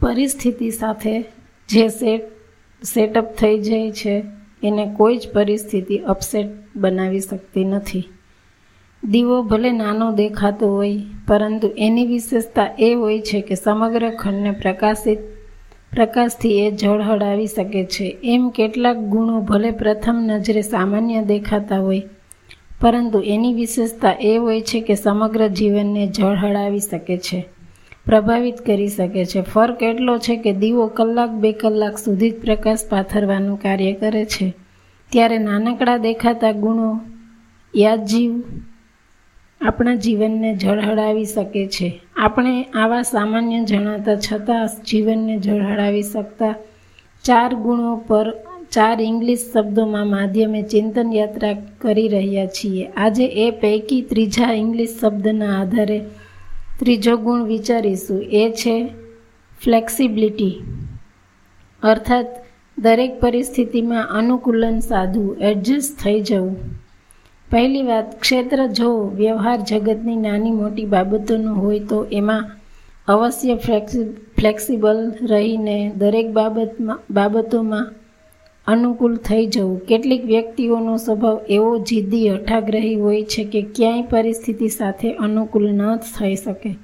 પરિસ્થિતિ સાથે જે સેટ સેટઅપ થઈ જાય છે, એને કોઈ જ પરિસ્થિતિ અપસેટ બનાવી શકતી નથી. દીવો ભલે નાનો દેખાતો હોય, પરંતુ એની વિશેષતા એ હોય છે કે સમગ્ર ખંડને પ્રકાશિત, પ્રકાશથી એ ઝળહળાવી શકે છે. એમ કેટલાક ગુણો ભલે પ્રથમ નજરે સામાન્ય દેખાતા હોય, પરંતુ એની વિશેષતા એ હોય છે કે સમગ્ર જીવનને ઝળહળાવી શકે છે. પ્રભાવિત કરી શકે છે. ફર્ક એટલો છે કે દીવો કલાક બે કલાક સુધી જ પ્રકાશ પાથરવાનું કાર્ય કરે છે. ત્યારે નાનકડા દેખાતા ગુણો યાદજીવ આપણા જીવનને ઝળહળાવી શકે છે. આપણે આવા સામાન્ય જણાતા છતાં જીવનને ઝળહળાવી શકતા ચાર ગુણો પર ચાર ઇંગ્લિશ શબ્દોમાં માધ્યમે ચિંતન યાત્રા કરી રહ્યા છીએ. આજે એ પૈકી ત્રીજા ઇંગ્લિશ શબ્દના આધારે ત્રીજો ગુણ વિચારીશું એ છે ફ્લેક્સિબિલિટી. અર્થાત, દરેક પરિસ્થિતિમાં અનુકૂલન સાધવું એડજસ્ટ થઈ જવું. પહેલી વાત, ક્ષેત્ર જો વ્યવહાર જગતની નાની મોટી બાબતોનું હોય તો એમાં અવશ્ય ફ્લેક્સિ, ફ્લેક્સિબલ રહીને દરેક બાબતમાં, બાબતોમાં અનુકૂળ થઈ જવું. કેટલીક વ્યક્તિઓનો સ્વભાવ એવો જિદ્દી, હઠાગ્રહી હોય છે કે ક્યાંય પરિસ્થિતિ સાથે અનુકૂળ ન થઈ શકે.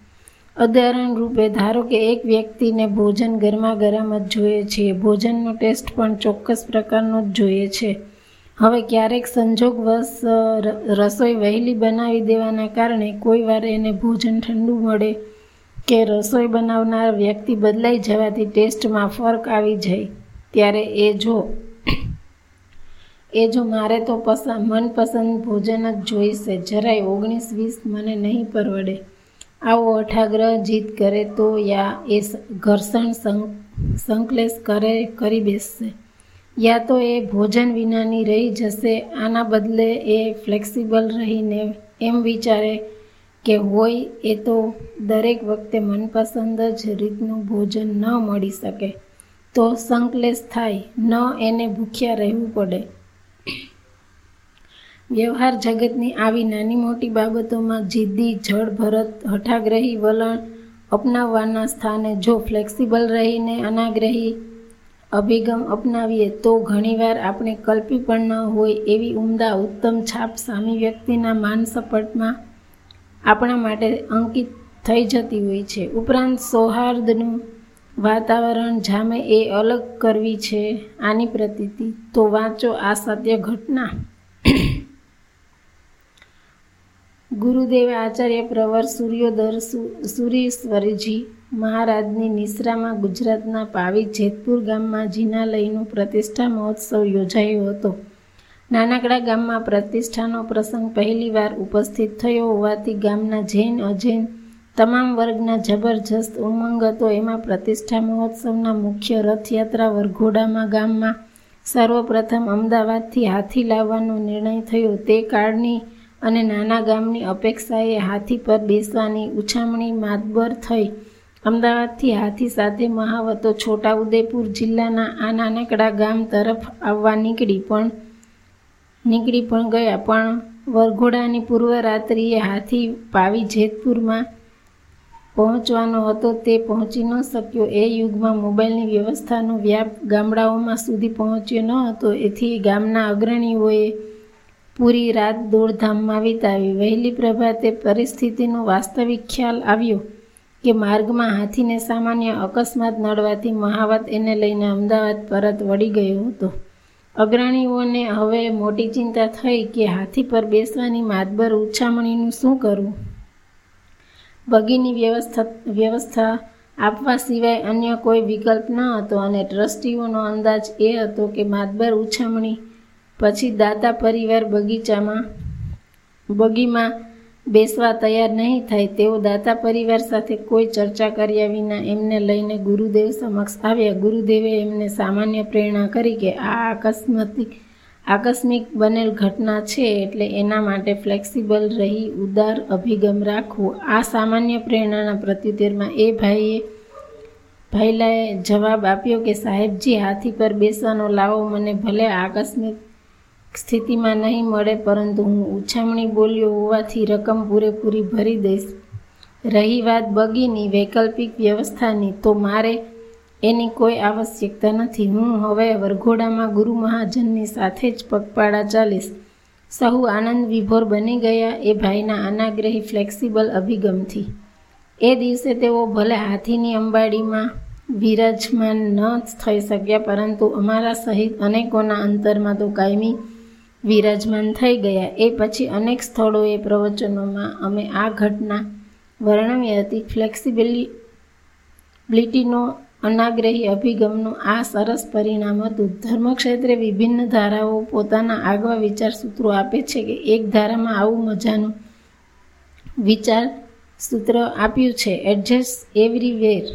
ઉદાહરણ રૂપે, ધારો કે એક વ્યક્તિને ભોજન ગરમા ગરમ જ જોઈએ છે. ભોજનનો ટેસ્ટ પણ ચોક્કસ પ્રકારનો જ જોઈએ છે. હવે ક્યારેક સંજોગવશ રસોઈ વહેલી બનાવી દેવાના કારણે કોઈ વાર એને ભોજન ઠંડુ મળે કે રસોઈ બનાવનાર વ્યક્તિ બદલાઈ જવાથી ટેસ્ટમાં ફરક આવી જાય. ત્યારે એ જો એ જો મારે તો પસંદ મનપસંદ ભોજન જ જોઈશે. જરાય ઓગણીસ વીસ મને નહીં પરવડે. આવો અઠાગ્રહ જીત કરે તો યા એ ઘર્ષણ સંકલેશ કરે, કરી બેસશે. યા તો એ ભોજન વિનાની રહી જશે. આના બદલે એ ફ્લેક્સિબલ રહીને એમ વિચારે કે હોય એ તો દરેક વખતે મનપસંદ જ રીતનું ભોજન ન મળી શકે. તો સંકલેશ થાય. ન એને ભૂખ્યા રહેવું પડે. વ્યવહાર જગતની આવી નાની મોટી બાબતોમાં જિદ્દી જળભરત હઠાગ્રહી, વલણ અપનાવવાના સ્થાને જો ફ્લેક્સિબલ રહીને અનાગ્રહી અભિગમ અપનાવીએ તો ઘણીવાર આપણે કલ્પી પણ ન હોય એવી ઉમદા ઉત્તમ છાપ સામી વ્યક્તિના માનસપટમાં આપણા માટે અંકિત થઈ જતી હોય છે. ઉપરાંત સૌહાર્દનું વાતાવરણ જામે એ અલગ કરવી છે આની પ્રતીતિ. તો વાંચો આ સત્ય ઘટના. ગુરુદેવ આચાર્ય પ્રવર સૂર્યોદર સુરેશ્વરજી મહારાજની નિશ્રામાં ગુજરાતના પાવી જેતપુર ગામમાં જીનાલયનો પ્રતિષ્ઠા મહોત્સવ યોજાયો હતો. નાનકડા ગામમાં પ્રતિષ્ઠાનો પ્રસંગ પહેલીવાર ઉપસ્થિત થયો હોવાથી ગામના જૈન, અજૈન તમામ વર્ગના જબરજસ્ત ઉમંગ હતો. એમાં પ્રતિષ્ઠા મહોત્સવના મુખ્ય રથયાત્રા વરઘોડામાં ગામમાં સર્વપ્રથમ અમદાવાદથી હાથી લાવવાનો નિર્ણય થયો. તે કાળની અને નાના ગામની અપેક્ષાએ હાથી પર બેસવાની ઉછામણી માતબર થઈ. અમદાવાદથી હાથી સાથે મહાવતો છોટાઉદેપુર જિલ્લાના આ નાનકડા ગામ તરફ આવવા નીકળી પણ નીકળી પણ ગયા. પણ વરઘોડાની પૂર્વ રાત્રિએ હાથી પાવી જેતપુરમાં પહોંચવાનો હતો તે પહોંચી ન શક્યો. એ યુગમાં મોબાઈલની વ્યવસ્થાનો વ્યાપ ગામડાઓમાં સુધી પહોંચ્યો ન હતો. એથી ગામના અગ્રણીઓએ પૂરી રાત દોડધામમાં વિતાવી. વહેલી પ્રભાતે પરિસ્થિતિનો વાસ્તવિક ખ્યાલ આવ્યો કે માર્ગમાં હાથીને સામાન્ય અકસ્માત નડવાથી મહાવત એને લઈને અમદાવાદ પરત વળી ગયો હતો. અગ્રણીઓને હવે મોટી ચિંતા થઈ કે હાથી પર બેસવાની માતબર ઉછામણીનું શું કરવું? બગીની વ્યવસ્થા વ્યવસ્થા આપવા સિવાય અન્ય કોઈ વિકલ્પ ન હતો અને ટ્રસ્ટીઓનો અંદાજ એ હતો કે માતબર ઉછામણી પછી દાતા પરિવાર બગીચામાં, બગીમાં બેસવા તૈયાર નહીં થાય તેઓ દાતા પરિવાર સાથે કોઈ ચર્ચા કર્યા વિના એમને લઈને ગુરુદેવ સમક્ષ આવ્યા. ગુરુદેવે એમને સામાન્ય પ્રેરણા કરી કે આ આકસ્મિક આકસ્મિક બનેલ ઘટના છે એટલે એના માટે ફ્લેક્સિબલ રહી ઉદાર અભિગમ રાખવો. આ સામાન્ય પ્રેરણાના પ્રત્યુત્તરમાં એ ભાઈએ ભાઈલાએ જવાબ આપ્યો કે સાહેબજી હાથી પર બેસવાનો લાવો, મને ભલે આકસ્મિક સ્થિતિમાં નહીં મળે, પરંતુ હું ઉછામણી બોલ્યો હોવાથી રકમ પૂરેપૂરી ભરી દઈશ. રહી વાત બગીની, વૈકલ્પિક વ્યવસ્થાની. તો મારે એની કોઈ આવશ્યકતા નથી. હું હવે વરઘોડામાં ગુરુ મહાજનની સાથે જ પગપાળા ચાલીશ. સહુ આનંદ વિભોર બની ગયા એ ભાઈના અનાગ્રહી ફ્લેક્સિબલ અભિગમથી. એ દિવસે તેઓ ભલે હાથીની અંબાડીમાં વિરાજમાન ન થઈ શક્યા, પરંતુ અમારા સહિત અનેકોના અંતરમાં તો કાયમી વિરાજમાન થઈ ગયા. એ પછી અનેક સ્થળોએ પ્રવચનોમાં અમે આ ઘટના વર્ણવી હતી. ફ્લેક્સિબિલિટીનો અનાગ્રહી અભિગમનું આ સરસ પરિણામ હતું. ધર્મક્ષેત્રે વિભિન્ન ધારાઓ પોતાના આગવા વિચાર સૂત્રો આપે છે કે એક ધારામાં આવું મજાનું વિચાર સૂત્ર આપ્યું છે, એડજસ્ટ એવરીવેર.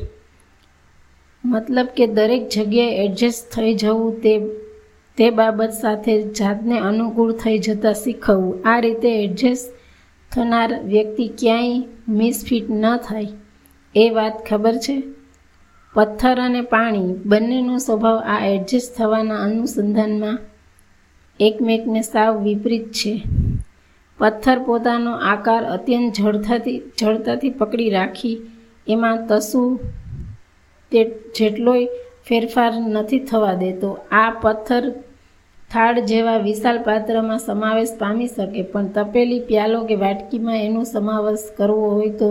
મતલબ કે દરેક જગ્યાએ એડજસ્ટ થઈ જવું તે તે બાબત સાથે જાતને અનુકૂળ થઈ જતાં શીખવવું. આ રીતે એડજસ્ટ થનાર વ્યક્તિ ક્યાંય મિસફિટ ન થાય, એ વાત ખબર છે? પથ્થર અને પાણી બંનેનો સ્વભાવ આ એડજસ્ટ થવાના અનુસંધાનમાં એકમેકને સાવ વિપરીત છે. પથ્થર પોતાનો આકાર અત્યંત જડતાથી જડતાથી પકડી રાખી, એમાં તસુ તે જેટલોય ફેરફાર નથી થવા દેતો. આ પથ્થર થાળ જેવા વિશાળ પાત્રમાં સમાવેશ પામી શકે, પણ તપેલી પ્યાલો કે વાટકીમાં એનો સમાવેશ કરવો હોય તો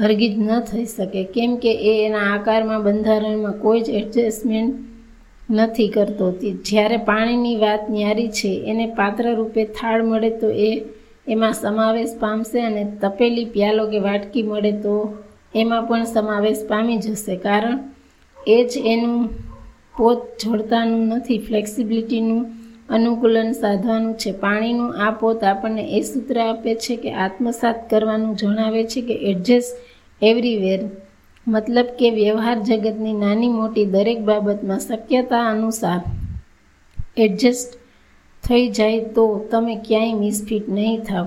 હરગીજ ન થઈ શકે. કેમ કે એ એના આકારમાં, બંધારણમાં કોઈ જ એડજસ્ટમેન્ટ નથી કરતો. જ્યારે પાણીની વાત ન્યારી છે, એને પાત્ર રૂપે થાળ મળે તો એ, એમાં સમાવેશ પામશે અને તપેલી પ્યાલો કે વાટકી મળે તો એમાં પણ સમાવેશ પામી જશે. કારણ એ જ એનું પોત જડતાનું નથી ફ્લેક્સિબિલિટીનું અનુકૂલન સાધવાનું છે. પાણીનું આ પોત આપણને એ સૂત્ર આપે છે કે આત્મસાત કરવાનું જણાવે છે કે એડજસ્ટ એવરીવેર મતલબ કે વ્યવહાર જગતની નાની મોટી દરેક બાબતમાં શક્યતા અનુસાર એડજસ્ટ થઈ જાય તો તમે ક્યાંય મિસફિટ નહીં થાવ.